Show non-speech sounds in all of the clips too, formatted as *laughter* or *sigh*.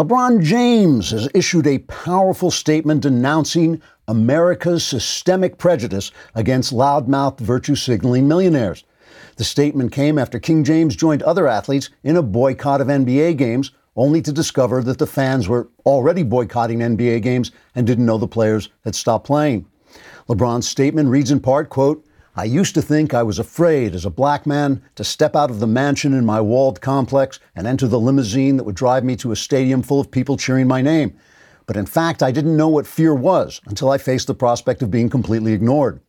LeBron James has issued a powerful statement denouncing America's systemic prejudice against loudmouth virtue signaling millionaires. The statement came after King James joined other athletes in a boycott of NBA games, only to discover that the fans were already boycotting NBA games and didn't know the players had stopped playing. LeBron's statement reads in part, quote, I used to think I was afraid as a black man to step out of the mansion in my walled complex and enter the limousine that would drive me to a stadium full of people cheering my name. But in fact, I didn't know what fear was until I faced the prospect of being completely ignored.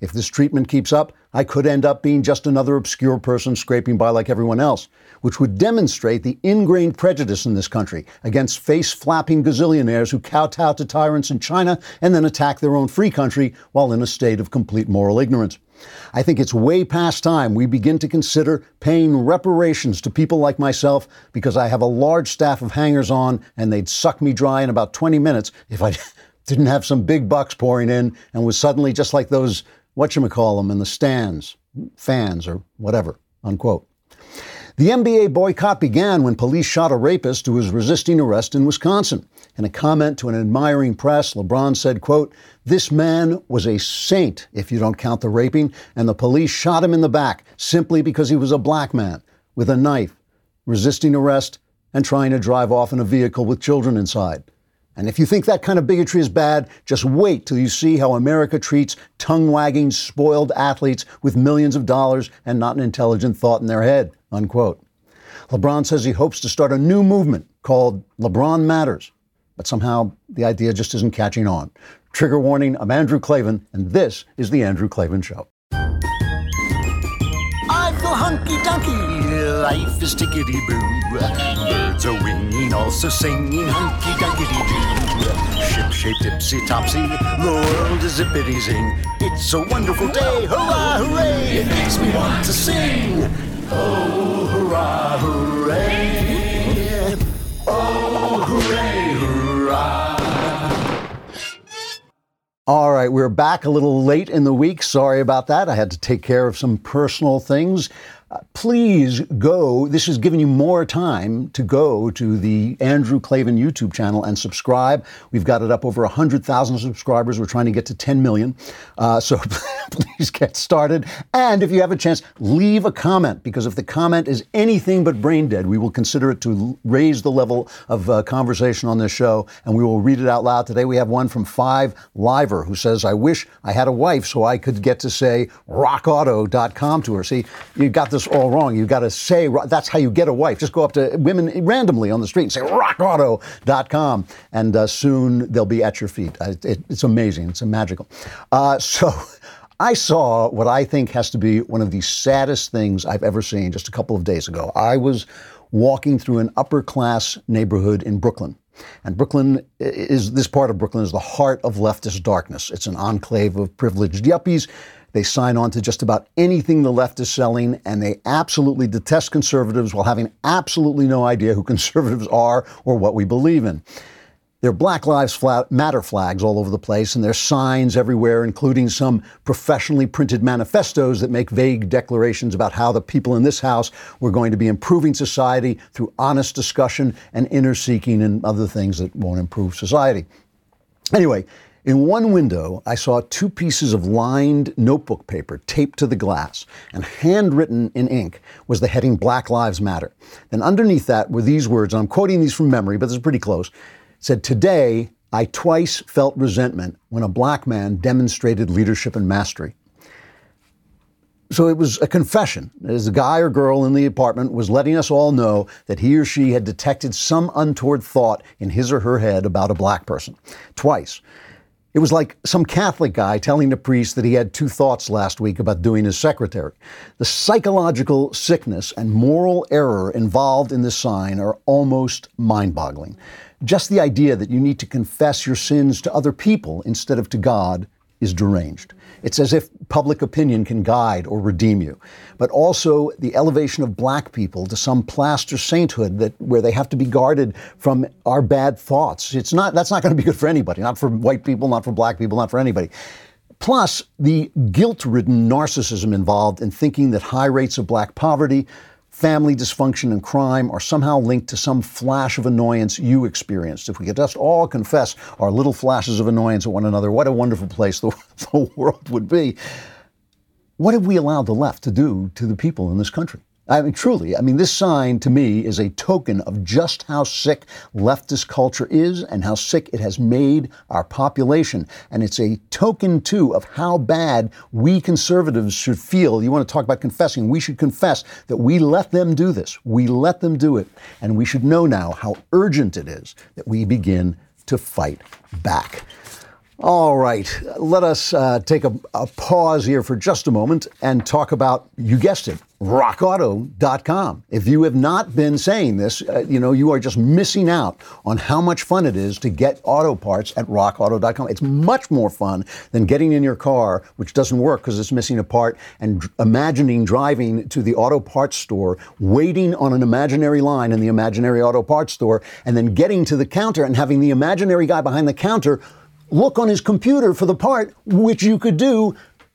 If this treatment keeps up, I could end up being just another obscure person scraping by like everyone else, which would demonstrate the ingrained prejudice in this country against face flapping gazillionaires who kowtow to tyrants in China and then attack their own free country while in a state of complete moral ignorance. I think it's way past time we begin to consider paying reparations to people like myself because I have a large staff of hangers on and they'd suck me dry in about 20 minutes if I *laughs* didn't have some big bucks pouring in and was suddenly just like those whatchamacallem in the stands, fans or whatever, unquote. The NBA boycott began when police shot a rapist who was resisting arrest in Wisconsin. In a comment to an admiring press, LeBron said, quote, This man was a saint, if you don't count the raping, and the police shot him in the back simply because he was a black man with a knife, resisting arrest, and trying to drive off in a vehicle with children inside. And if you think that kind of bigotry is bad, just wait till you see how America treats tongue wagging, spoiled athletes with millions of dollars and not an intelligent thought in their head. Unquote. LeBron says he hopes to start a new movement called LeBron Matters, but somehow the idea just isn't catching on. Trigger warning, I'm Andrew Klavan, and this is The Andrew Klavan Show. I feel hunky dunky, life is tickety boo. Birds are winging, also singing hunky dunky doo. Ship shaped tipsy topsy, the world is zippity zing. It's a wonderful day, hurrah, hooray! It makes me want to sing. Oh, hurrah, hooray! Oh, hooray, hurrah! All right, we're back a little late in the week. Sorry about that. I had to take care of some personal things. Please go. This has given you more time to go to the Andrew Klavan YouTube channel and subscribe. We've got it up over 100,000 subscribers. We're trying to get to 10 million. Uh, so *laughs* please get started. And if you have a chance, leave a comment because if the comment is anything but brain dead, we will consider it to raise the level of uh, conversation on this show and we will read it out loud. Today we have one from Five Liver who says, I wish I had a wife so I could get to say rockauto.com to her. See, you got this all wrong. You've got to say that's how you get a wife. Just go up to women randomly on the street and say rockauto.com, and uh, soon they'll be at your feet. It, it, it's amazing. It's magical. Uh, so. I saw what I think has to be one of the saddest things I've ever seen just a couple of days ago. I was walking through an upper class neighborhood in Brooklyn. And Brooklyn is this part of Brooklyn is the heart of leftist darkness. It's an enclave of privileged yuppies they sign on to just about anything the left is selling, and they absolutely detest conservatives while having absolutely no idea who *laughs* conservatives are or what we believe in. There are Black Lives Matter flags all over the place, and there's signs everywhere, including some professionally printed manifestos that make vague declarations about how the people in this House were going to be improving society through honest discussion and inner seeking and other things that won't improve society. Anyway, in one window, I saw two pieces of lined notebook paper taped to the glass, and handwritten in ink was the heading Black Lives Matter. Then underneath that were these words, and I'm quoting these from memory, but this is pretty close. Said, Today, I twice felt resentment when a black man demonstrated leadership and mastery. So it was a confession. As a guy or girl in the apartment was letting us all know that he or she had detected some untoward thought in his or her head about a black person. Twice. It was like some Catholic guy telling the priest that he had two thoughts last week about doing his secretary. The psychological sickness and moral error involved in this sign are almost mind boggling. Just the idea that you need to confess your sins to other people instead of to God is deranged. It's as if public opinion can guide or redeem you, but also the elevation of black people to some plaster sainthood that where they have to be guarded from our bad thoughts. It's not that's not going to be good for anybody, not for white people, not for black people, not for anybody. Plus, the guilt ridden narcissism involved in thinking that high rates of black poverty, family dysfunction and crime are somehow linked to some flash of annoyance you experienced. If we could just all confess our little flashes of annoyance at one another, what a wonderful place the, *laughs* the world would be. What have we allowed the left to do to the people in this country? I mean, truly, I mean, this sign to me is a token of just how sick leftist culture is and how sick it has made our population. And it's a token, too, of how bad we conservatives should feel. You want to talk about confessing? We should confess that we let them do this. We let them do it. And we should know now how urgent it is that we begin to fight back. All right, let us uh, take a, a, pause here for just a moment and talk about, you guessed it, rockauto.com. If you have not been saying this, uh, you know, you are just missing out on how much fun it is to get auto parts at rockauto.com. It's much more fun than getting in your car, which doesn't work because it's missing a part, and imagining driving to the auto parts store, waiting on an imaginary line in the imaginary auto parts store, and then getting to the counter and having the imaginary guy behind the counter look on his computer for the part, which you could do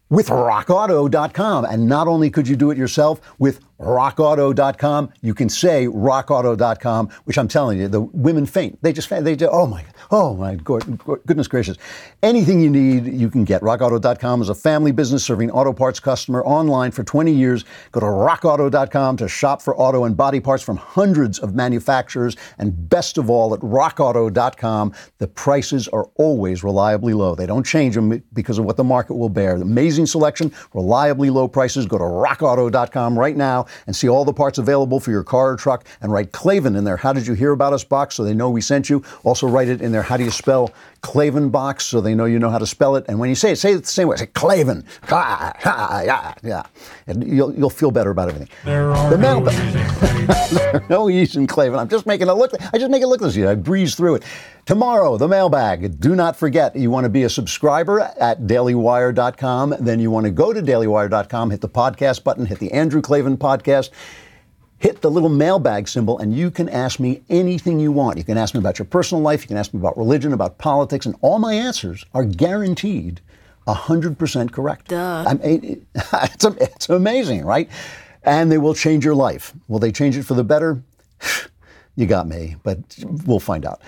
with rockauto.com. And not only could you do it yourself with rockauto.com, you can say rockauto.com, which I'm telling you, the women faint. They just faint. They do, oh my, oh my goodness gracious. Anything you need, you can get. Rockauto.com is a family business serving auto parts customer online for 20 years. Go to rockauto.com to shop for auto and body parts from hundreds of manufacturers. And best of all, at rockauto.com, the prices are always reliably low. They don't change them because of what the market will bear. Amazing selection, reliably low prices. Go to rockauto.com right now and see all the parts available for your car or truck and write Klavan in there. How did you hear about us box so they know we sent you? Also write it in there. How do you spell Klavan box so they know you know how to spell it? And when you say it, say it the same way. Say Klavan. Ha, ha, yeah, yeah. And you'll, you'll feel better about everything. There are The no mail- E's in Klavan. *laughs* no E's in Klavan. I'm just making it look. I just make it look this easy. I breeze through it. Tomorrow, the mailbag. Do not forget, you want to be a subscriber at dailywire.com. Then you want to go to dailywire.com, hit the podcast button, hit the Andrew Klavan podcast. Hit the little mailbag symbol, and you can ask me anything you want. You can ask me about your personal life. You can ask me about religion, about politics, and all my answers are guaranteed 100% correct. Duh. I mean, *laughs* it's, it's amazing, right? And they will change your life. Will they change it for the better? *sighs* You got me, but we'll find out.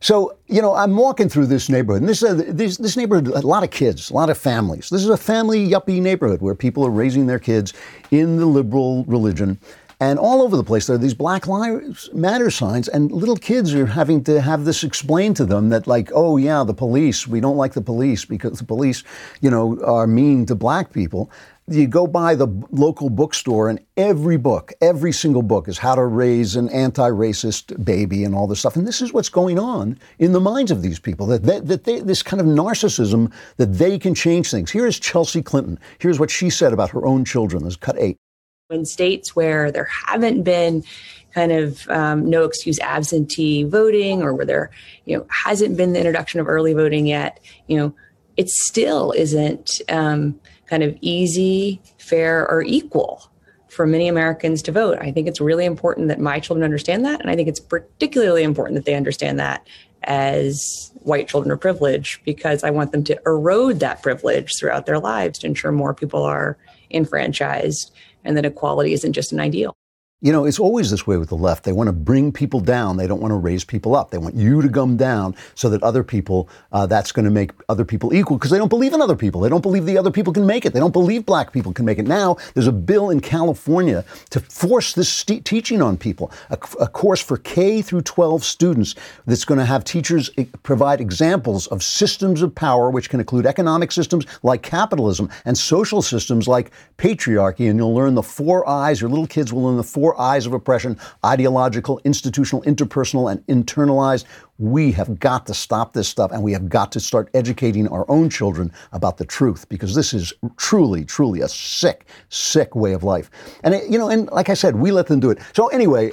So, you know, I'm walking through this neighborhood, and this, uh, this, this neighborhood, a lot of kids, a lot of families. This is a family yuppie neighborhood where people are raising their kids in the liberal religion. And all over the place, there are these Black Lives Matter signs, and little kids are having to have this explained to them that, like, oh, yeah, the police, we don't like the police because the police, you know, are mean to black people. You go by the local bookstore, and every book, every single book, is how to raise an anti racist baby and all this stuff. And this is what's going on in the minds of these people that, they, that they, this kind of narcissism that they can change things. Here is Chelsea Clinton. Here's what she said about her own children. This is cut eight. In states where there haven't been kind of um, no excuse absentee voting or where there you know hasn't been the introduction of early voting yet you know it still isn't um, kind of easy fair or equal for many americans to vote. I think it's really important that my children understand that and i think it's particularly important that they understand that as white children of privilege because i want them to erode that privilege throughout their lives to ensure more people are enfranchised and that equality isn't just an ideal. You know, it's always this way with the left. They want to bring people down. They don't want to raise people up. They want you to come down so that other people, uh, that's going to make other people equal because they don't believe in other people. They don't believe the other people can make it. They don't believe black people can make it. Now, there's a bill in California to force this st- teaching on people, a, a course for K through 12 students that's going to have teachers provide examples of systems of power, which can include economic systems like capitalism and social systems like patriarchy. And you'll learn the four I's. Your little kids will learn the four I's of oppression ideological, institutional, interpersonal, and internalized. We have got to stop this stuff and we have got to start educating our own children about the truth because this is truly, truly a sick, sick way of life. And, it, you know, and like I said, we let them do it. So, anyway,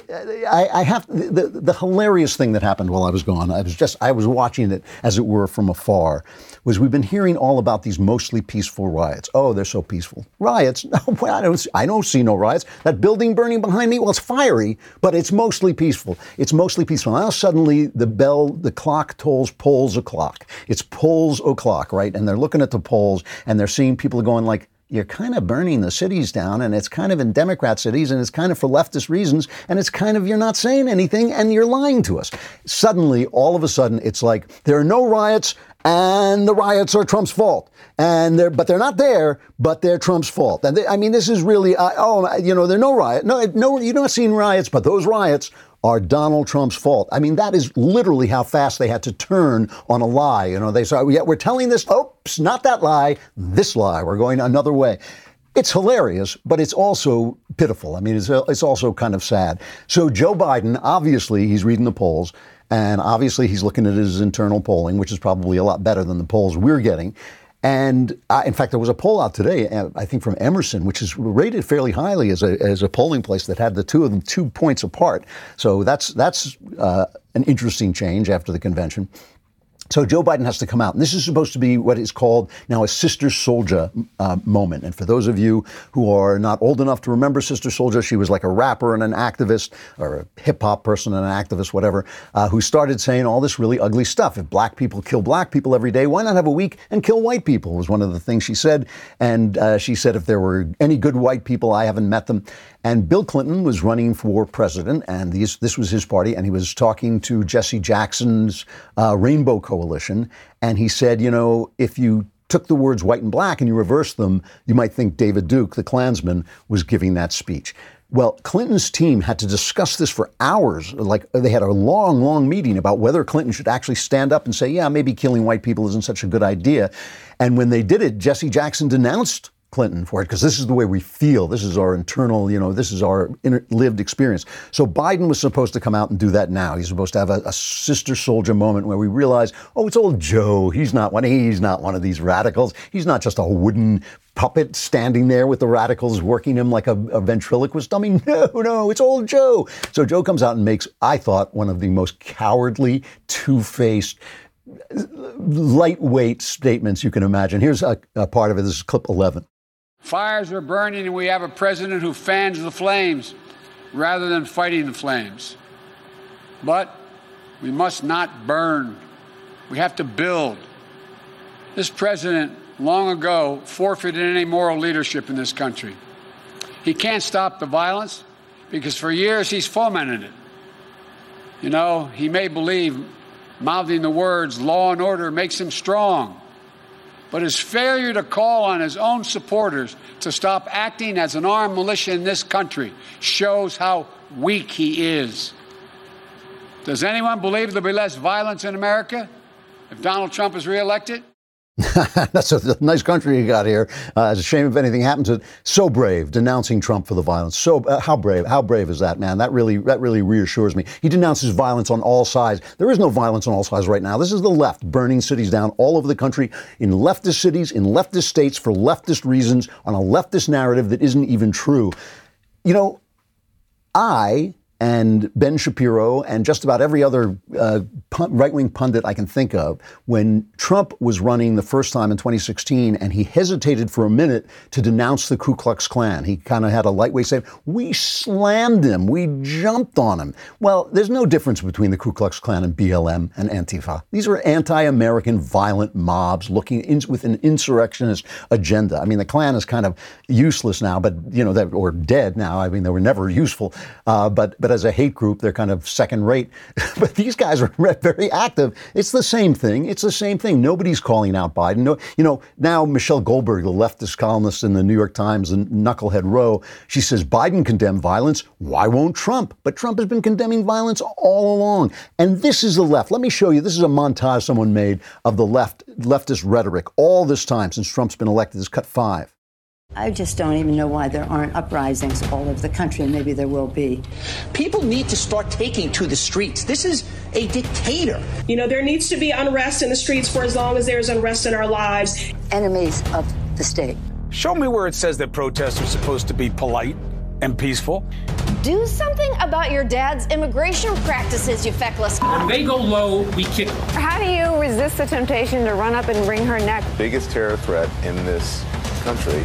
I, I have the, the hilarious thing that happened while I was gone, I was just, I was watching it as it were from afar, was we've been hearing all about these mostly peaceful riots. Oh, they're so peaceful. Riots? *laughs* No, well, I don't, I don't see no riots. That building burning behind me, well, it's fiery, but it's mostly peaceful. It's mostly peaceful. Now suddenly the bell, the clock tolls polls o'clock. It's polls o'clock, right? And they're looking at the polls and they're seeing people going like, you're kind of burning the cities down, and it's kind of in Democrat cities, and it's kind of for leftist reasons, and it's kind of you're not saying anything, and you're lying to us. Suddenly, all of a sudden, it's like there are no riots, and the riots are Trump's fault. And they're, but they're not there, but they're Trump's fault. And they, I mean, this is really, uh, oh, you know, there are no riots. No, no, you're not seeing riots, but those riots are Donald Trump's fault. I mean, that is literally how fast they had to turn on a lie. You know, they said, oh, yeah, we're telling this, oops, not that lie, this lie. We're going another way. It's hilarious, but it's also pitiful. I mean, it's, uh, it's also kind of sad. So Joe Biden, obviously, he's reading the polls. And obviously, he's looking at his internal polling, which is probably a lot better than the polls we're getting. And in fact, there was a poll out today, uh, I think from Emerson, which is rated fairly highly as a, as a polling place that had the two of them two points apart. So that's that's uh, an interesting change after the convention. So Joe Biden has to come out. And this is supposed to be what is called now a Sister Souljah uh, moment. And for those of you who are not old enough to remember Sister Souljah, she was like a rapper and an activist, or a hip hop person and an activist, whatever, uh, who started saying all this really ugly stuff. If black people kill black people every day, why not have a week and kill white people? Was one of the things she said. And uh, she said if there were any good white people, I haven't met them. And Bill Clinton was running for president, and these, this was his party, and he was talking to Jesse Jackson's uh, Rainbow Coalition, and he said, you know, if you took the words white and black and you reversed them, you might think David Duke, the Klansman, was giving that speech. Well, Clinton's team had to discuss this for hours. Like they had a long, long meeting about whether Clinton should actually stand up and say, yeah, maybe killing white people isn't such a good idea. And when they did it, Jesse Jackson denounced Clinton for it because this is the way we feel. This is our internal, you know, this is our inner, lived experience. So Biden was supposed to come out and do that now. He's supposed to have a, a, Sister Souljah moment where we realize, oh, it's old Joe. He's not one. He's not one of these radicals. He's not just a wooden puppet standing there with the radicals working him like a, a ventriloquist dummy. *laughs* No, no, it's old Joe. So Joe comes out and makes, I thought, one of the most cowardly, two-faced lightweight statements you can imagine. Here's a, a, part of it. This is clip 11. Fires are burning, and we have a president who fans the flames rather than fighting the flames. But we must not burn. We have to build. This president long ago forfeited any moral leadership in this country. He can't stop the violence because for years he's fomented it. You know, he may believe mouthing the words law and order makes him strong. But his failure to call on his own supporters to stop acting as an armed militia in this country shows how weak he is. Does anyone believe there'll be less violence in America if Donald Trump is reelected? *laughs* That's a nice country you got here. Uh, it's a shame if anything happens. So brave, denouncing Trump for the violence. So uh, how brave? How brave is that man? That really that really reassures me. He denounces violence on all sides. There is no violence on all sides right now. This is the left burning cities down all over the country in leftist cities, in leftist states for leftist reasons on a leftist narrative that isn't even true. You know, I and Ben Shapiro and just about every other uh, right wing pundit I can think of, when Trump was running the first time in 2016 and he hesitated for a minute to denounce the Ku Klux Klan, he kind of had a lightweight say, We slammed him, we jumped on him. Well, there's no difference between the Ku Klux Klan and BLM and Antifa. These are anti American violent mobs looking in, with an insurrectionist agenda. I mean, the Klan is kind of useless now, but, you know, or dead now. I mean, they were never useful. Uh, but, but as a hate group, they're kind of second rate. *laughs* but these guys are *laughs* very active. It's the same thing. It's the same thing. Nobody's calling out Biden. No, you know, now Michelle Goldberg, the leftist columnist in the New York Times and Knucklehead Row, she says Biden condemned violence. Why won't Trump? But Trump has been condemning violence all along. And this is the left. Let me show you. This is a montage someone made of the left leftist rhetoric all this time since Trump's been elected. Is cut five. I just don't even know why there aren't uprisings all over the country, and maybe there will be. People need to start taking to the streets. This is a dictator. You know, there needs to be unrest in the streets for as long as there's unrest in our lives. Enemies of the state. Show me where it says that protests are supposed to be polite and peaceful. Do something about your dad's immigration practices, you feckless. When they go low, we kick. How do you resist the temptation to run up and wring her neck? Biggest terror threat in this country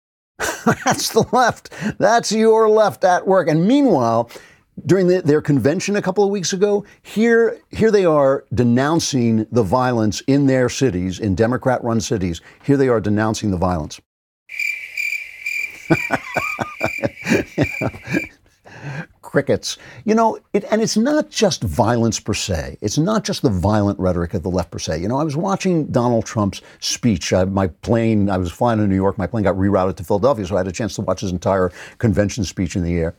*laughs* That's the left. That's your left at work. And meanwhile, during the, their convention a couple of weeks ago, here, here they are denouncing the violence in their cities, in Democrat run cities. Here they are denouncing the violence. *laughs* crickets. You know, it, and it's not just violence per se. It's not just the violent rhetoric of the left per se. You know, I was watching Donald Trump's speech. I, my plane, I was flying to New York. My plane got rerouted to Philadelphia, so I had a chance to watch his entire convention speech in the air.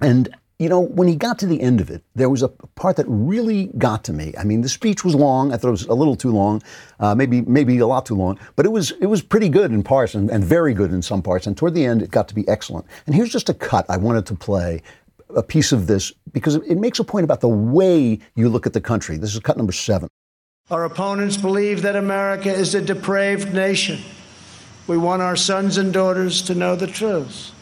And you know, when he got to the end of it, there was a part that really got to me. I mean, the speech was long. I thought it was a little too long, uh, maybe maybe a lot too long. But it was it was pretty good in parts and, and very good in some parts. And toward the end, it got to be excellent. And here's just a cut I wanted to play a piece of this because it makes a point about the way you look at the country. This is cut number seven. Our opponents believe that America is a depraved nation. We want our sons and daughters to know the truth.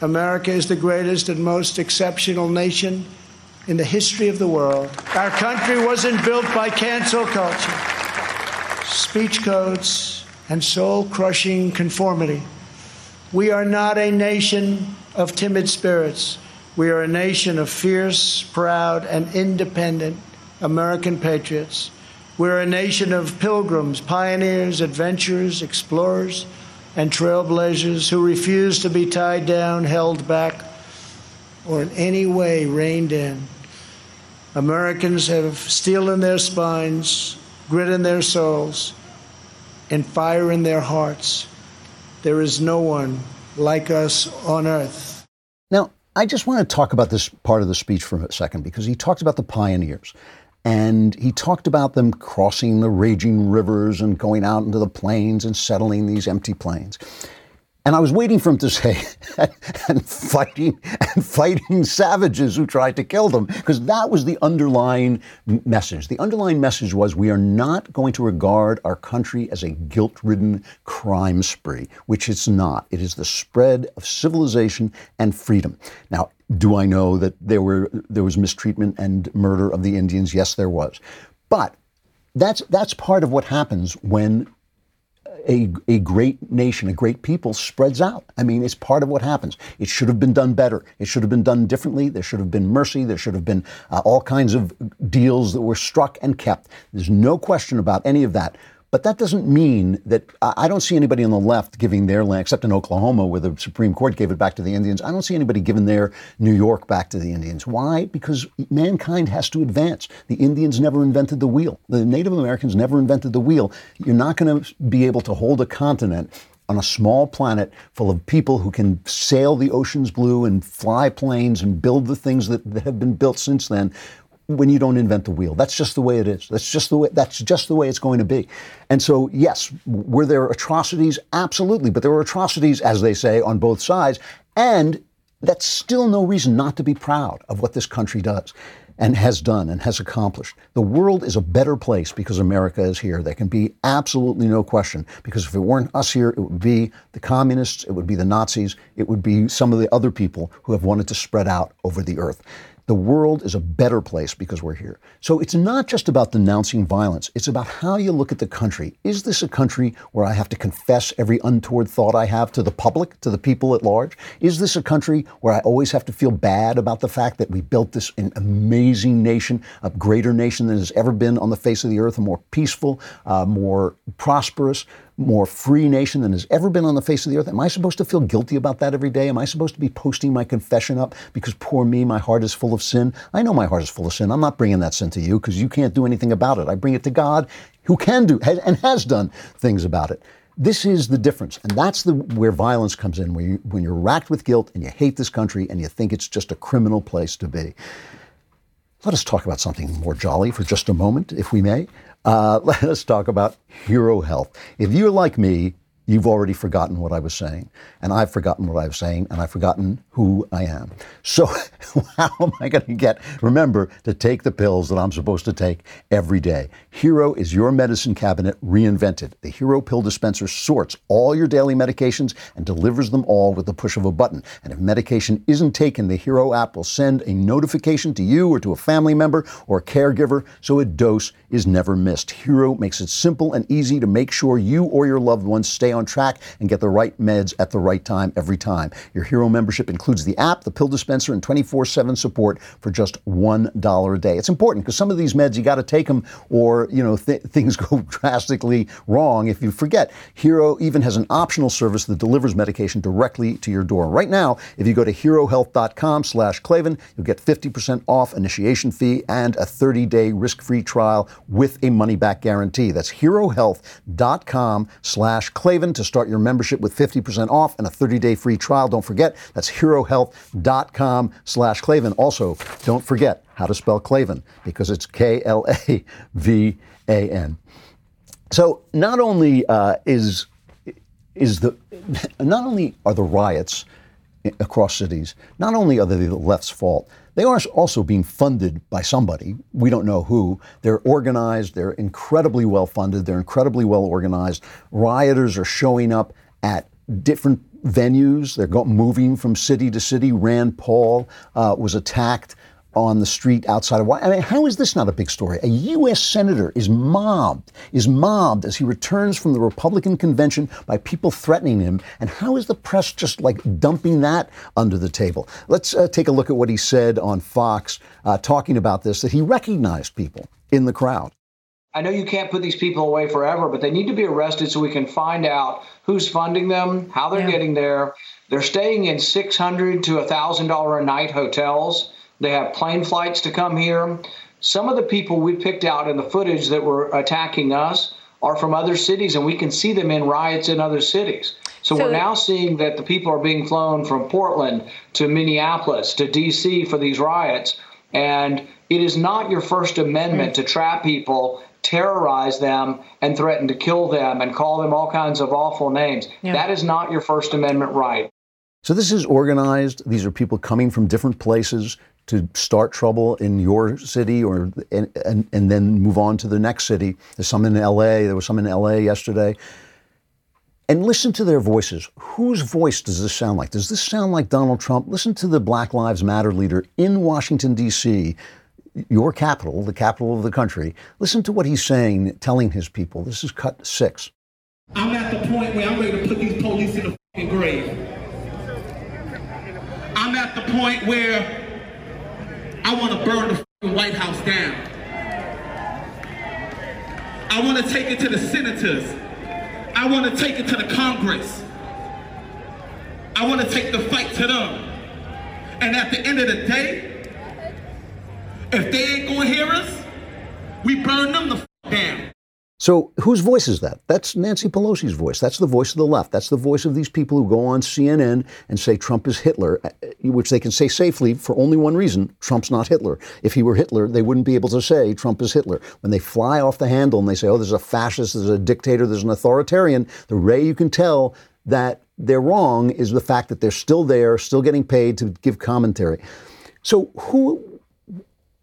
America is the greatest and most exceptional nation in the history of the world. Our country wasn't built by cancel culture, speech codes, and soul crushing conformity. We are not a nation of timid spirits. We are a nation of fierce, proud, and independent American patriots. We're a nation of pilgrims, pioneers, adventurers, explorers and trailblazers who refuse to be tied down, held back, or in any way reined in. Americans have steel in their spines, grit in their souls, and fire in their hearts. There is no one like us on earth. I just want to talk about this part of the speech for a second because he talked about the pioneers. And he talked about them crossing the raging rivers and going out into the plains and settling these empty plains. And I was waiting for him to say, *laughs* and fighting and fighting savages who tried to kill them, because that was the underlying message. The underlying message was we are not going to regard our country as a guilt-ridden crime spree, which it's not. It is the spread of civilization and freedom. Now, do I know that there were there was mistreatment and murder of the Indians? Yes, there was. But that's that's part of what happens when a, a great nation, a great people spreads out. I mean, it's part of what happens. It should have been done better. It should have been done differently. There should have been mercy. There should have been uh, all kinds of deals that were struck and kept. There's no question about any of that. But that doesn't mean that I don't see anybody on the left giving their land, except in Oklahoma, where the Supreme Court gave it back to the Indians. I don't see anybody giving their New York back to the Indians. Why? Because mankind has to advance. The Indians never invented the wheel. The Native Americans never invented the wheel. You're not going to be able to hold a continent on a small planet full of people who can sail the oceans blue and fly planes and build the things that, that have been built since then when you don't invent the wheel. That's just the way it is. That's just the way that's just the way it's going to be. And so, yes, were there atrocities? Absolutely, but there were atrocities, as they say, on both sides, and that's still no reason not to be proud of what this country does and has done and has accomplished. The world is a better place because America is here. There can be absolutely no question. Because if it weren't us here, it would be the communists, it would be the Nazis, it would be some of the other people who have wanted to spread out over the earth. The world is a better place because we're here. So it's not just about denouncing violence, it's about how you look at the country. Is this a country where I have to confess every untoward thought I have to the public, to the people at large? Is this a country where I always have to feel bad about the fact that we built this amazing nation, a greater nation than has ever been on the face of the earth, a more peaceful, uh, more prosperous, more free nation than has ever been on the face of the earth? Am I supposed to feel guilty about that every day? Am I supposed to be posting my confession up because poor me, my heart is full of sin? I know my heart is full of sin. I'm not bringing that sin to you because you can't do anything about it. I bring it to God who can do and has done things about it. This is the difference. And that's the, where violence comes in, where you, when you're racked with guilt and you hate this country and you think it's just a criminal place to be. Let us talk about something more jolly for just a moment, if we may. Uh, *laughs* let us talk about Hero Health. If you're like me, you've already forgotten what I was saying. And I've forgotten what I was saying, and I've forgotten who I am. *laughs* So, how am I going to get, remember, to take the pills that I'm supposed to take every day? Hero is your medicine cabinet reinvented. The Hero pill dispenser sorts all your daily medications and delivers them all with the push of a button. And if medication isn't taken, the Hero app will send a notification to you or to a family member or caregiver so a dose is never missed. Hero makes it simple and easy to make sure you or your loved ones stay on track and get the right meds at the right time every time. Your Hero membership includes the app, the pill dispenser, and 24 7 support for just $1 a day. It's important because some of these meds you got to take them or, you know, th- *laughs* things go drastically wrong if you forget. Hero even has an optional service that delivers medication directly to your door. Right now, if you go to herohealth.com slash Klavan, you'll get 50% off initiation fee and a 30-day risk-free trial with a money-back guarantee. That's herohealth.com slash Klavan to start your membership with 50% off and a 30-day free trial. Don't forget, that's herohealth.com slash Klavan. Also, don't forget how to spell Klavan because it's K-L-A-V-A-N. So not only uh, is is the *laughs* not only are the riots across cities, not only are they the left's fault, they are also being funded by somebody. We don't know who. They're organized. They're incredibly well funded. They're incredibly well organized. Rioters are showing up at different venues. They're moving from city to city. Rand Paul uh, was attacked on the street outside of Washington. I mean, how is this not a big story? A U.S. senator is mobbed, is mobbed as he returns from the Republican convention by people threatening him. And how is the press just like dumping that under the table? Let's uh, take a look at what he said on Fox uh, talking about this, that he recognized people in the crowd. I know you can't put these people away forever, but they need to be arrested so we can find out who's funding them, how they're yeah. getting there. They're staying in 600 to $1,000 a night hotels. They have plane flights to come here. Some of the people we picked out in the footage that were attacking us are from other cities, and we can see them in riots in other cities. So, so, we're now seeing that the people are being flown from Portland to Minneapolis to D.C. for these riots. And it is not your First Amendment mm-hmm. to trap people, terrorize them, and threaten to kill them and call them all kinds of awful names. Yeah. That is not your First Amendment right. So this is organized. These are people coming from different places to start trouble in your city or and, and, and then move on to the next city. There's some in LA. There was some in LA yesterday. And listen to their voices. Whose voice does this sound like? Does this sound like Donald Trump? Listen to the Black Lives Matter leader in Washington, D.C., your capital, the capital of the country. Listen to what he's saying, telling his people. This is cut six. I'm at the point where I'm ready to put these police in the grave. I'm at the point where I want to burn the White House down. I want to take it to the senators. I want to take it to the Congress. I want to take the fight to them. And at the end of the day, if they ain't to hear us, we burn them the f down. So, whose voice is that? That's Nancy Pelosi's voice. That's the voice of the left. That's the voice of these people who go on CNN and say Trump is Hitler, uh, which they can say safely for only one reason Trump's not Hitler. If he were Hitler, they wouldn't be able to say Trump is Hitler. When they fly off the handle and they say, oh, there's a fascist, there's a dictator, there's an authoritarian, the way you can tell that they're wrong is the fact that they're still there, still getting paid to give commentary. So, who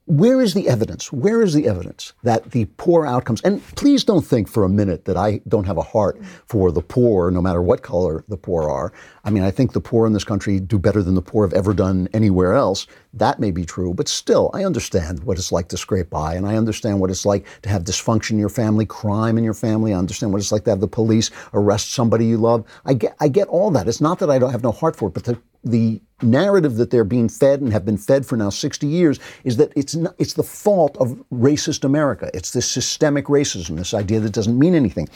where is the evidence? Where is the evidence that the poor outcomes? And please don't think for a minute that I don't have a heart for the poor, no matter what color the poor are. I mean, I think the poor in this country do better than the poor have ever done anywhere else. That may be true, but still, I understand what it's like to scrape by, and I understand what it's like to have dysfunction in your family, crime in your family. I understand what it's like to have the police arrest somebody you love. I get, I get all that. It's not that I don't have no heart for it, but the the narrative that they're being fed and have been fed for now 60 years is that it's not, it's the fault of racist America. It's this systemic racism, this idea that doesn't mean anything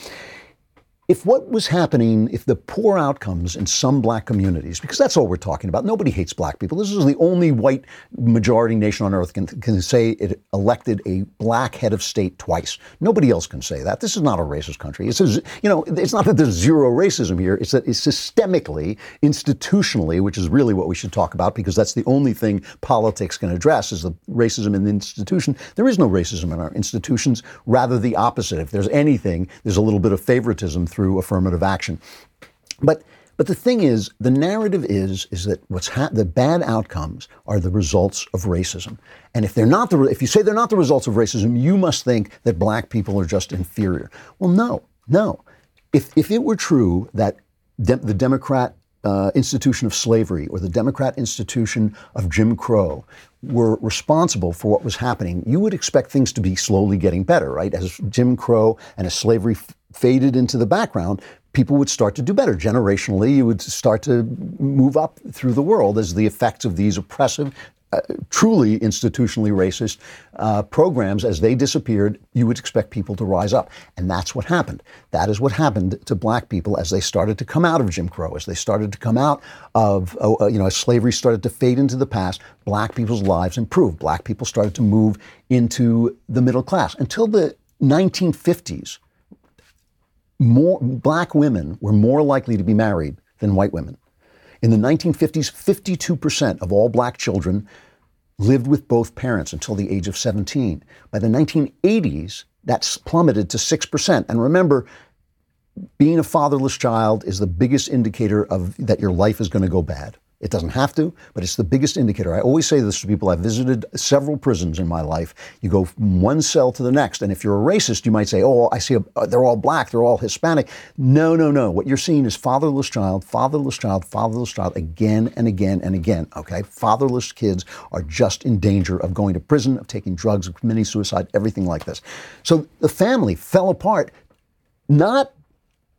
if what was happening, if the poor outcomes in some black communities, because that's all we're talking about, nobody hates black people. This is the only white majority nation on earth can, can say it elected a black head of state twice. Nobody else can say that. This is not a racist country. It's, a, you know, it's not that there's zero racism here. It's that it's systemically, institutionally, which is really what we should talk about because that's the only thing politics can address is the racism in the institution. There is no racism in our institutions. Rather, the opposite. If there's anything, there's a little bit of favoritism through affirmative action. But but the thing is, the narrative is is that what's ha- the bad outcomes are the results of racism. And if they're not the if you say they're not the results of racism, you must think that black people are just inferior. Well, no, no. If if it were true that de- the Democrat uh, institution of slavery or the Democrat institution of Jim Crow were responsible for what was happening, you would expect things to be slowly getting better, right? As Jim Crow and as slavery faded into the background, people would start to do better. Generationally, you would start to move up through the world as the effects of these oppressive, uh, truly institutionally racist uh, programs, as they disappeared, you would expect people to rise up. And that's what happened. That is what happened to black people as they started to come out of Jim Crow, as they started to come out of, uh, you know, as slavery started to fade into the past, black people's lives improved. Black people started to move into the middle class. Until the 1950s, more black women were more likely to be married than white women. In the 1950s, 52% of all black children lived with both parents until the age of 17. By the 1980s, that's plummeted to 6%. And remember, being a fatherless child is the biggest indicator of that your life is going to go bad. It doesn't have to, but it's the biggest indicator. I always say this to people. I've visited several prisons in my life. You go from one cell to the next, and if you're a racist, you might say, "Oh, I see. A, uh, they're all black. They're all Hispanic." No, no, no. What you're seeing is fatherless child, fatherless child, fatherless child, again and again and again. Okay, fatherless kids are just in danger of going to prison, of taking drugs, of committing suicide, everything like this. So the family fell apart, not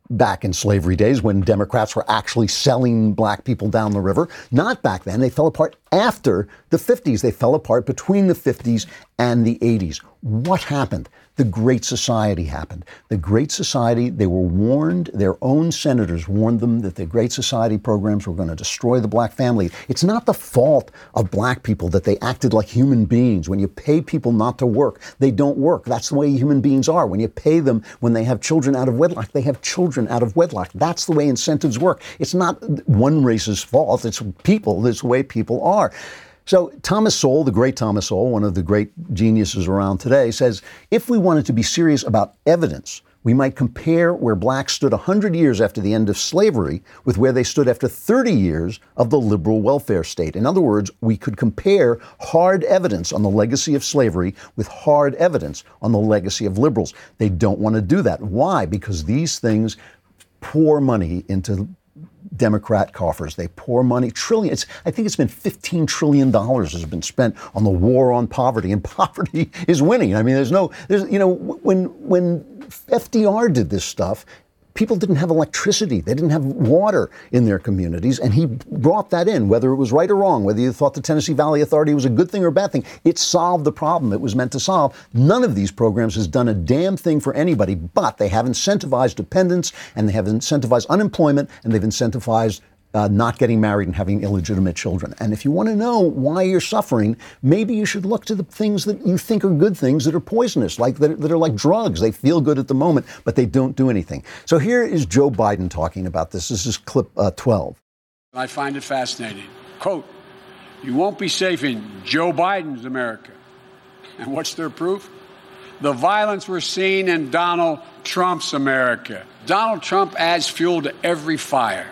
back in slavery days when Democrats were actually selling black people down the river. Not back then. They fell apart after the 50s. They fell apart between the 50s and the 80s. What happened? The Great Society happened. The Great Society, they were warned, their own senators warned them that the Great Society programs were going to destroy the black family. It's not the fault of black people that they acted like human beings. When you pay people not to work, they don't work. That's the way human beings are. When you pay them when they have children out of wedlock, they have children out of wedlock. That's the way incentives work. It's not one race's fault, it's people, it's the way people are. So Thomas Sowell, the great Thomas Sowell, one of the great geniuses around today, says if we wanted to be serious about evidence, we might compare where blacks stood 100 years after the end of slavery with where they stood after 30 years of the liberal welfare state. In other words, we could compare hard evidence on the legacy of slavery with hard evidence on the legacy of liberals. They don't want to do that. Why? Because these things pour money into Democrat coffers. They pour money, trillions. I think it's been $15 trillion has been spent on the war on poverty, and *laughs* poverty is winning. I mean, there's no, there's, you know, when, when FDR did this stuff, people didn't have electricity. They didn't have water in their communities. And he brought that in, whether it was right or wrong, whether you thought the Tennessee Valley Authority was a good thing or a bad thing. It solved the problem it was meant to solve. None of these programs has done a damn thing for anybody, but they have incentivized dependence and they have incentivized unemployment and they've incentivized uh, not getting married and having illegitimate children. And if you want to know why you're suffering, maybe you should look to the things that you think are good things that are poisonous, like that, that are like drugs. They feel good at the moment, but they don't do anything. So here is Joe Biden talking about this. This is clip uh, 12. I find it fascinating. Quote, you won't be safe in Joe Biden's America. And what's their proof? The violence we're seeing in Donald Trump's America. Donald Trump adds fuel to every fire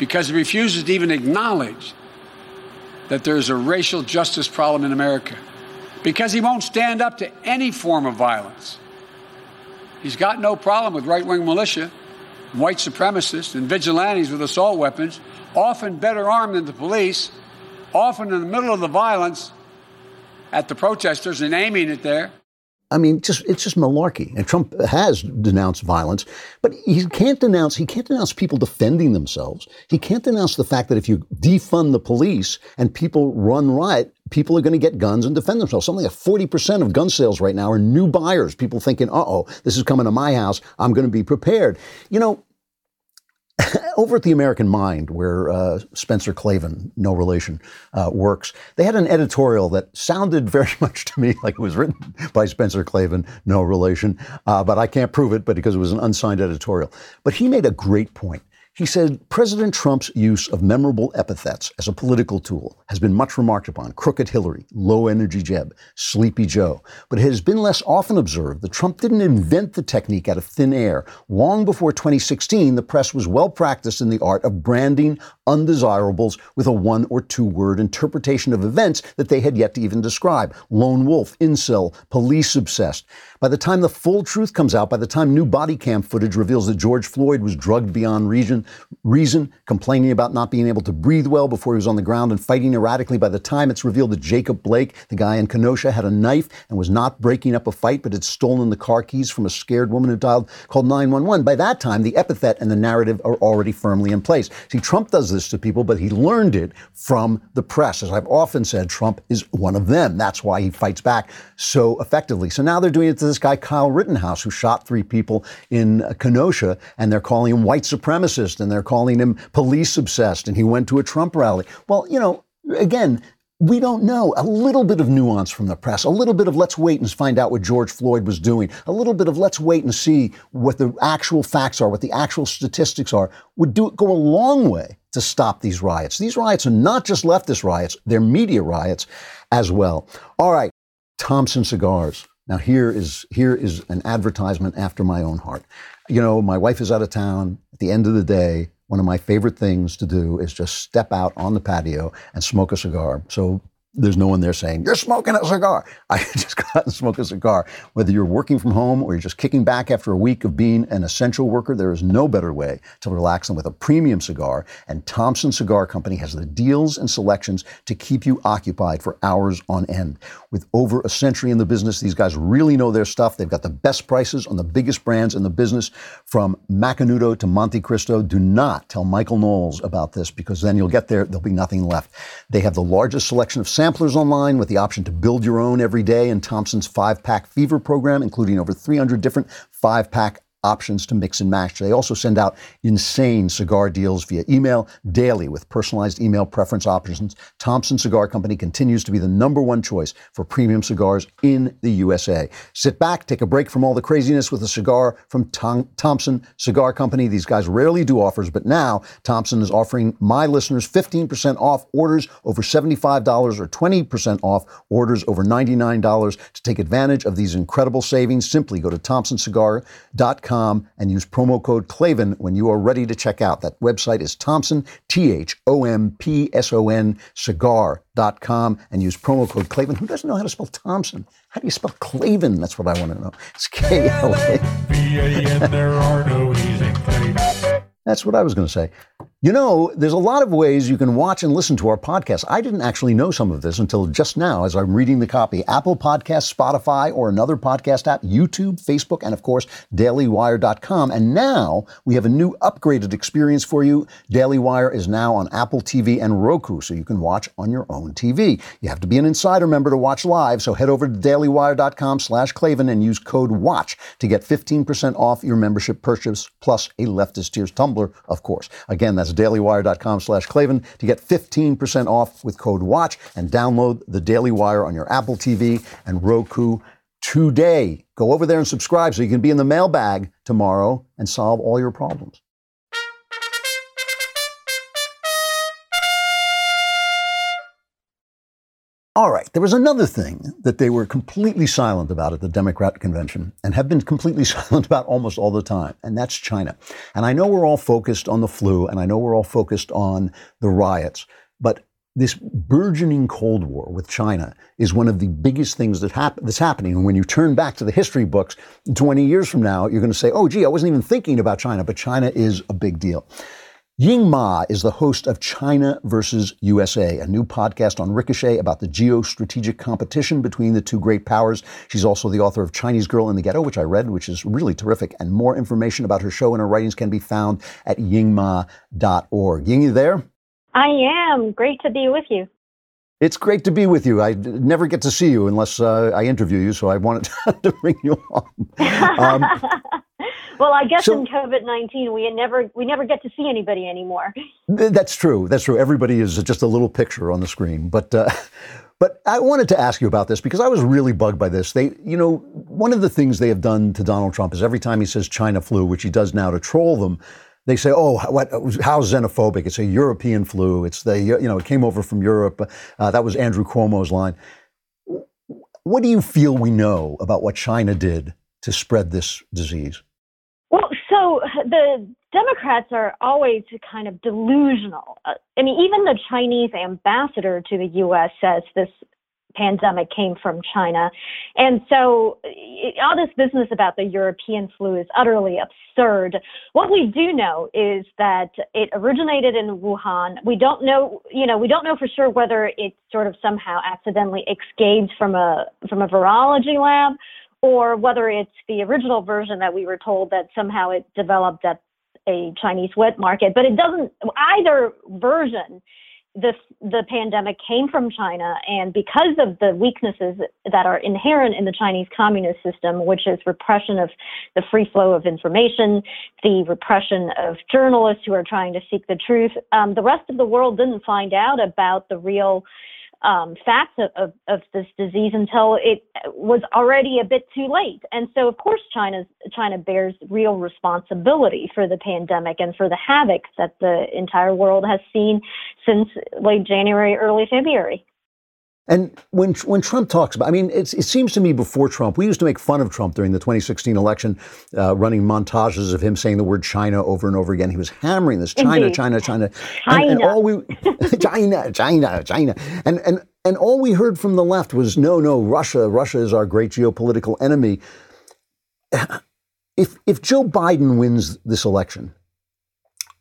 because he refuses to even acknowledge that there's a racial justice problem in America, because he won't stand up to any form of violence. He's got no problem with right wing militia, white supremacists, and vigilantes with assault weapons, often better armed than the police, often in the middle of the violence at the protesters and aiming it there. I mean, just it's just malarkey. And Trump has denounced violence, but he can't denounce he can't denounce people defending themselves. He can't denounce the fact that if you defund the police and people run riot, people are going to get guns and defend themselves. Something like 40% of gun sales right now are new buyers, people thinking, uh oh, this is coming to my house. I'm going to be prepared. You know, *laughs* over at the American Mind, where uh, Spencer Klavan, no relation, uh, works, they had an editorial that sounded *laughs* very much to me like it was written by Spencer Klavan, no relation, uh, but I can't prove it, but because it was an unsigned editorial. But he made a great point. He said President Trump's use of memorable epithets as a political tool has been much remarked upon crooked Hillary, low energy Jeb, sleepy Joe. But it has been less often observed that Trump didn't invent the technique out of thin air. Long before 2016, the press was well practiced in the art of branding undesirables with a one or two word interpretation of events that they had yet to even describe lone wolf, incel, police obsessed. By the time the full truth comes out, by the time new body cam footage reveals that George Floyd was drugged beyond reason, reason, complaining about not being able to breathe well before he was on the ground and fighting erratically, by the time it's revealed that Jacob Blake, the guy in Kenosha, had a knife and was not breaking up a fight but had stolen the car keys from a scared woman who dialed called 911, by that time the epithet and the narrative are already firmly in place. See, Trump does this to people, but he learned it from the press. As I've often said, Trump is one of them. That's why he fights back so effectively. So now they're doing it to this guy, Kyle Rittenhouse, who shot three people in uh, Kenosha, and they're calling him white supremacist and they're calling him police obsessed, and he went to a Trump rally. Well, you know, again, we don't know. A little bit of nuance from the press, a little bit of let's wait and find out what George Floyd was doing, a little bit of let's wait and see what the actual facts are, what the actual statistics are, would do go a long way to stop these riots. These riots are not just leftist riots, they're media riots as well. All right, Thompson cigars. Now here is here is an advertisement after my own heart. You know, my wife is out of town. At the end of the day, one of my favorite things to do is just step out on the patio and smoke a cigar. So there's no one there saying, You're smoking a cigar. *laughs* I just go out and smoke a cigar. Whether you're working from home or you're just kicking back after a week of being an essential worker, there is no better way to relax than with a premium cigar. And Thompson Cigar Company has the deals and selections to keep you occupied for hours on end. With over a century in the business, these guys really know their stuff. They've got the best prices on the biggest brands in the business, from Macanudo to Montecristo. Do not tell Michael Knowles about this because then you'll get there, there'll be nothing left. They have the largest selection of samplers online with the option to build your own every day in Thompson's five pack fever program, including over 300 different five pack options to mix and match. They also send out insane cigar deals via email daily with personalized email preference options. Thompson Cigar Company continues to be the number one choice for premium cigars in the USA. Sit back, take a break from all the craziness with a cigar from Tom- Thompson Cigar Company. These guys rarely do offers, but now Thompson is offering my listeners 15% off orders over $75 or 20% off orders over $99 to take advantage of these incredible savings. Simply go to thompsoncigar.com and use promo code Klavan when you are ready to check out. That website is Thompson, T H O M P S O N, cigar.com, and use promo code Klavan. Who doesn't know how to spell Thompson? How do you spell Klavan? That's what I want to know. It's K L A. there are no easy That's what I was going to say. You know, there's a lot of ways you can watch and listen to our podcast. I didn't actually know some of this until just now as I'm reading the copy. Apple Podcasts, Spotify, or another podcast app, YouTube, Facebook, and of course, dailywire.com. And now we have a new upgraded experience for you. Daily Wire is now on Apple TV and Roku, so you can watch on your own TV. You have to be an insider member to watch live, so head over to dailywire.com slash Klavan and use code WATCH to get 15% off your membership purchase, plus a leftist tears tumbler, of course. Again, that's dailywire.com slash Klavan to get 15% off with code WATCH and download the Daily Wire on your Apple TV and Roku today. Go over there and subscribe so you can be in the mailbag tomorrow and solve all your problems. All right, there was another thing that they were completely silent about at the Democrat convention and have been completely *laughs* silent about almost all the time, and that's China. And I know we're all focused on the flu, and I know we're all focused on the riots, but this burgeoning Cold War with China is one of the biggest things that hap- that's happening. And when you turn back to the history books 20 years from now, you're going to say, oh, gee, I wasn't even thinking about China, but China is a big deal. Ying Ma is the host of China versus USA, a new podcast on Ricochet about the geostrategic competition between the two great powers. She's also the author of Chinese Girl in the Ghetto, which I read, which is really terrific. And more information about her show and her writings can be found at yingma.org. Ying, you there? I am. Great to be with you. It's great to be with you. I never get to see you unless uh, I interview you, so I wanted *laughs* to bring you on. *laughs* Um, well, I guess so, in COVID nineteen, we never we never get to see anybody anymore. That's true. That's true. Everybody is just a little picture on the screen. But uh, *laughs* but I wanted to ask you about this because I was really bugged by this. They, you know, one of the things they have done to Donald Trump is every time he says China flu, which he does now to troll them, they say, "Oh, what? How xenophobic? It's a European flu. It's the you know it came over from Europe." Uh, that was Andrew Cuomo's line. What do you feel we know about what China did to spread this disease? The Democrats are always kind of delusional. Uh, I mean, even the Chinese ambassador to the U.S. says this pandemic came from China. And so all this business about the European flu is utterly absurd. What we do know is that it originated in Wuhan. We don't know, you know, we don't know for sure whether it sort of somehow accidentally escaped from a from a virology lab or whether it's the original version that we were told that somehow it developed at a Chinese wet market. But it doesn't either version the the pandemic came from China, and because of the weaknesses that are inherent in the Chinese communist system, which is repression of the free flow of information, the repression of journalists who are trying to seek the truth, um, the rest of the world didn't find out about the real um, facts of, of, of, this disease until it was already a bit too late. And so, of course, China's, China bears real responsibility for the pandemic and for the havoc that the entire world has seen since late January, early February. And when when Trump talks about, I mean, it seems to me before Trump, we used to make fun of Trump during the 2016 election, uh, running montages of him saying the word China over and over again. He was hammering this China, Indeed. China, China, China. And, and all we *laughs* China, China, China, and and and all we heard from the left was no, no, Russia, Russia is our great geopolitical enemy. *sighs* If if Joe Biden wins this election,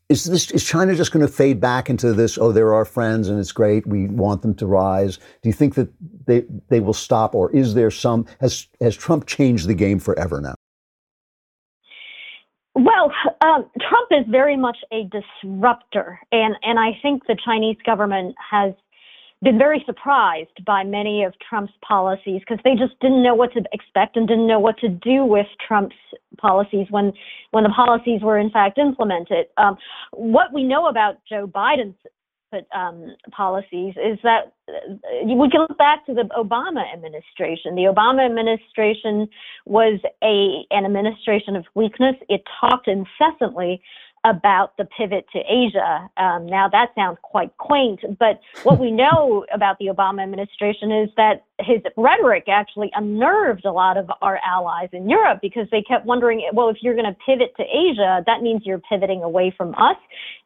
is this is China just going to fade back into this? Oh, they're our friends, and it's great. We want them to rise. Do you think that they they will stop, or is there some has has Trump changed the game forever now? Well, um, Trump is very much a disruptor, and and I think the Chinese government has been very surprised by many of Trump's policies because they just didn't know what to expect and didn't know what to do with Trump's policies when when the policies were in fact implemented. Um, what we know about Joe Biden's um, policies is that uh, we can look back to the Obama administration. The Obama administration was a an administration of weakness. It talked incessantly about the pivot to Asia. Um, now, that sounds quite quaint, but what we *laughs* know about the Obama administration is that his rhetoric actually unnerved a lot of our allies in Europe because they kept wondering, well, if you're going to pivot to Asia, that means you're pivoting away from us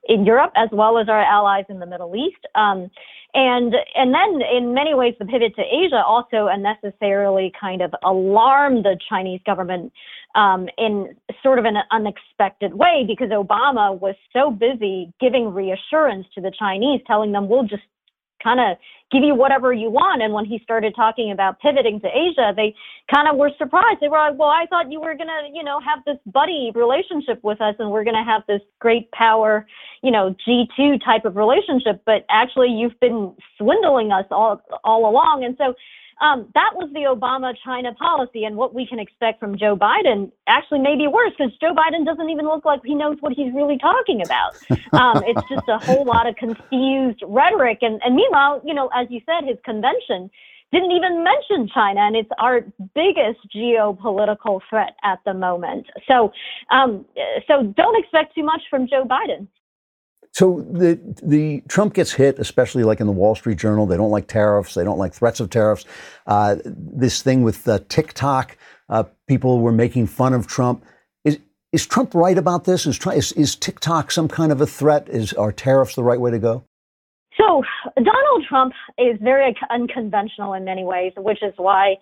in Europe as well as our allies in the Middle East. Um, and and then in many ways the pivot to Asia also unnecessarily kind of alarmed the Chinese government um, in sort of an unexpected way because Obama was so busy giving reassurance to the Chinese, telling them we'll just kind of give you whatever you want. And when he started talking about pivoting to Asia, they kind of were surprised. They were like, well, I thought you were going to, you know, have this buddy relationship with us and we're going to have this great power, you know, G2 type of relationship. But actually, you've been swindling us all, all along. And so um, that was the Obama China policy, and what we can expect from Joe Biden actually may be worse because Joe Biden doesn't even look like he knows what he's really talking about. *laughs* Um, it's just a whole lot of confused rhetoric, and, and meanwhile, you know, as you said, his convention didn't even mention China, and it's our biggest geopolitical threat at the moment. So, um, so don't expect too much from Joe Biden. So the the Trump gets hit, especially like in the Wall Street Journal. They don't like tariffs. They don't like threats of tariffs. Uh, this thing with uh, TikTok, uh, people were making fun of Trump. Is is Trump right about this? Is, is is TikTok some kind of a threat? Is are tariffs the right way to go? So Donald Trump is very unconventional in many ways, which is why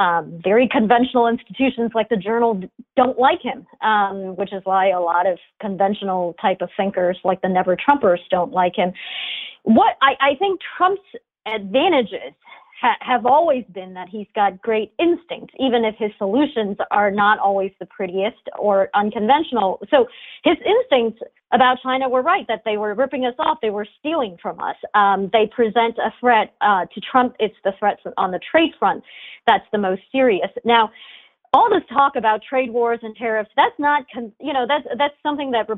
um, very conventional institutions like the journal don't like him, um, which is why a lot of conventional type of thinkers like the never Trumpers don't like him. What I, I think Trump's advantages ha- have always been that he's got great instincts, even if his solutions are not always the prettiest or unconventional. So his instincts about China were right that they were ripping us off, they were stealing from us. Um, they present a threat uh, to Trump. It's the threat on the trade front that's the most serious. Now, all this talk about trade wars and tariffs, that's not, you know, that's that's something that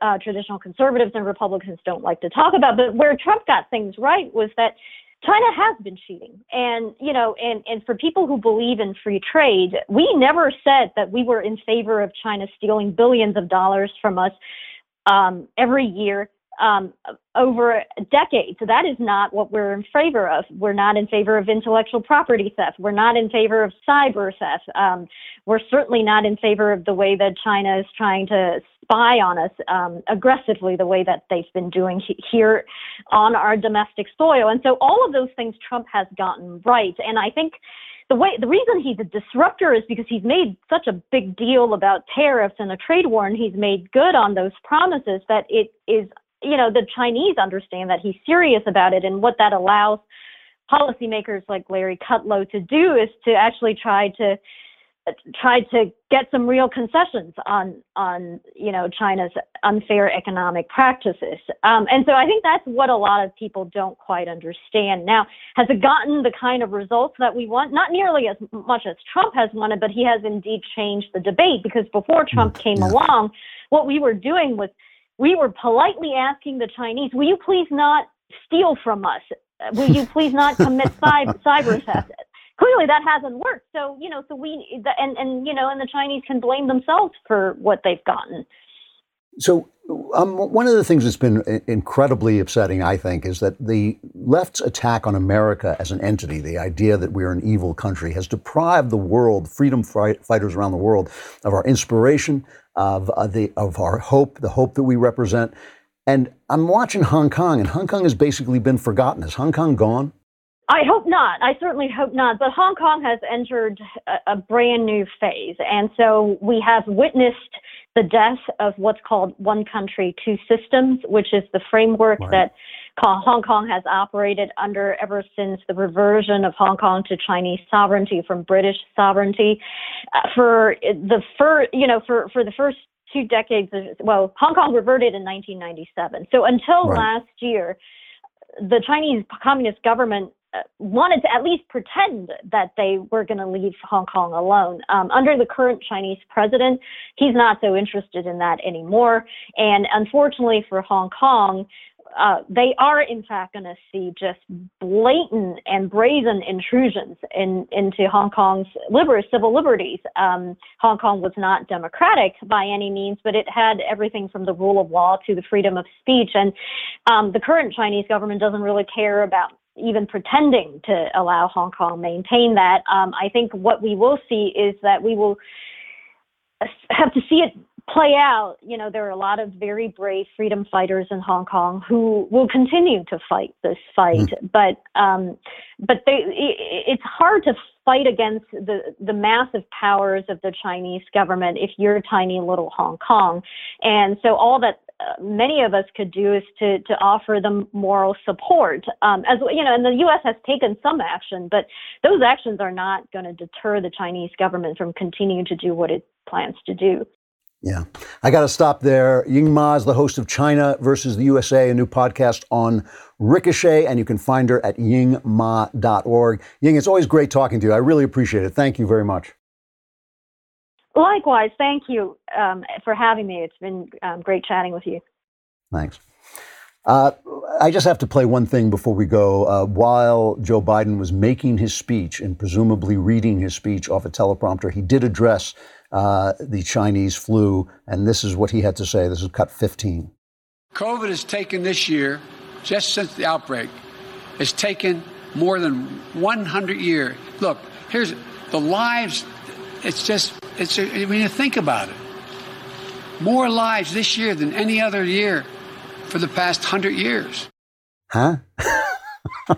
uh, traditional conservatives and Republicans don't like to talk about. But where Trump got things right was that China has been cheating. And, you know, and, and for people who believe in free trade, we never said that we were in favor of China stealing billions of dollars from us um, every year um, over decades. So that is not what we're in favor of. We're not in favor of intellectual property theft. We're not in favor of cyber theft. Um, we're certainly not in favor of the way that China is trying to spy on us um, aggressively, the way that they've been doing he- here on our domestic soil. And so all of those things Trump has gotten right. And I think the way the reason he's a disruptor is because he's made such a big deal about tariffs and a trade war and he's made good on those promises that it is you know, the Chinese understand that he's serious about it, and what that allows policymakers like Larry Kudlow to do is to actually try to try to get some real concessions on on you know China's unfair economic practices. Um, and so I think that's what a lot of people don't quite understand. Now, has it gotten the kind of results that we want? Not nearly as much as Trump has wanted, but he has indeed changed the debate because before Trump came yeah. along, what we were doing was we were politely asking the Chinese, will you please not steal from us? Will you please not commit cyber, *laughs* cyber theft? Clearly, that hasn't worked. So, you know, so we, and, and, you know, and the Chinese can blame themselves for what they've gotten. So, um, one of the things that's been incredibly upsetting, I think, is that the left's attack on America as an entity, the idea that we're an evil country, has deprived the world, freedom fighters around the world, of our inspiration, of uh, the of our hope, the hope that we represent. And I'm watching Hong Kong, and Hong Kong has basically been forgotten. Is Hong Kong gone? I hope not. I certainly hope not. But Hong Kong has entered a, a brand new phase, and so we have witnessed the death of what's called one country, two systems, which is the framework right. that Hong Kong has operated under ever since the reversion of Hong Kong to Chinese sovereignty from British sovereignty. Uh, for the first, you know, for, for the first two decades, well, Hong Kong reverted in 1997. So until right. last year, the Chinese Communist government uh, wanted to at least pretend that they were going to leave Hong Kong alone. Um, under the current Chinese president, he's not so interested in that anymore. And unfortunately for Hong Kong, uh, they are in fact going to see just blatant and brazen intrusions in, into Hong Kong's liber- civil liberties. Um, Hong Kong was not democratic by any means, but it had everything from the rule of law to the freedom of speech. And um, the current Chinese government doesn't really care about even pretending to allow Hong Kong maintain that. Um, I think what we will see is that we will have to see it play out, you know, there are a lot of very brave freedom fighters in Hong Kong who will continue to fight this fight. Mm. But um, but they, it, it's hard to fight against the the massive powers of the Chinese government if you're tiny little Hong Kong. And so all that many of us could do is to to offer them moral support. Um, as you know, and the U.S. has taken some action, but those actions are not going to deter the Chinese government from continuing to do what it plans to do. Yeah. I got to stop there. Ying Ma is the host of China versus the USA, a new podcast on Ricochet, and you can find her at yingma.org. Ying, it's always great talking to you. I really appreciate it. Thank you very much. Likewise. Thank you um, for having me. It's been um, great chatting with you. Thanks. Uh, I just have to play one thing before we go. Uh, while Joe Biden was making his speech and presumably reading his speech off a teleprompter, he did address uh, the Chinese flu, and this is what he had to say. This is cut 15. COVID has taken this year, just since the outbreak, has taken more than 100 years. Look, here's the lives. It's just, it's a, when you think about it, more lives this year than any other year for the past hundred years. Huh? *laughs*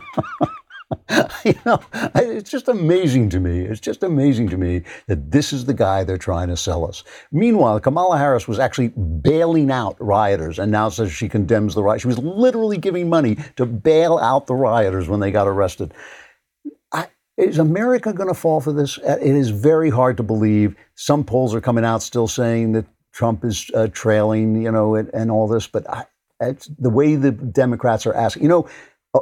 you know, it's just amazing to me. It's just amazing to me that this is the guy they're trying to sell us. Meanwhile, Kamala Harris was actually bailing out rioters and now says she condemns the riot. She was literally giving money to bail out the rioters when they got arrested. Is America going to fall for this? Uh, it is very hard to believe. Some polls are coming out still saying that Trump is uh, trailing, you know, and, and all this, but I, the way the Democrats are asking. You know,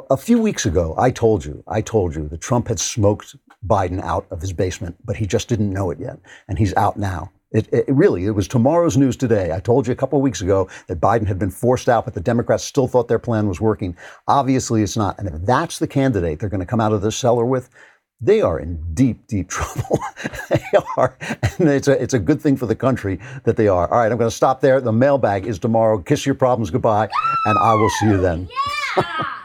a, few weeks ago, I told you, I told you that Trump had smoked Biden out of his basement, but he just didn't know it yet, and he's out now. It, it, really, it was tomorrow's news today. I told you a couple weeks ago that Biden had been forced out, but the Democrats still thought their plan was working. Obviously, it's not. And if that's the candidate they're going to come out of this cellar with, they are in deep, deep *laughs* trouble. they are. And it's a, it's a good thing for the country that they are. All right, I'm going to stop there. The mailbag is tomorrow. Kiss your problems goodbye, and I will see you then. *laughs*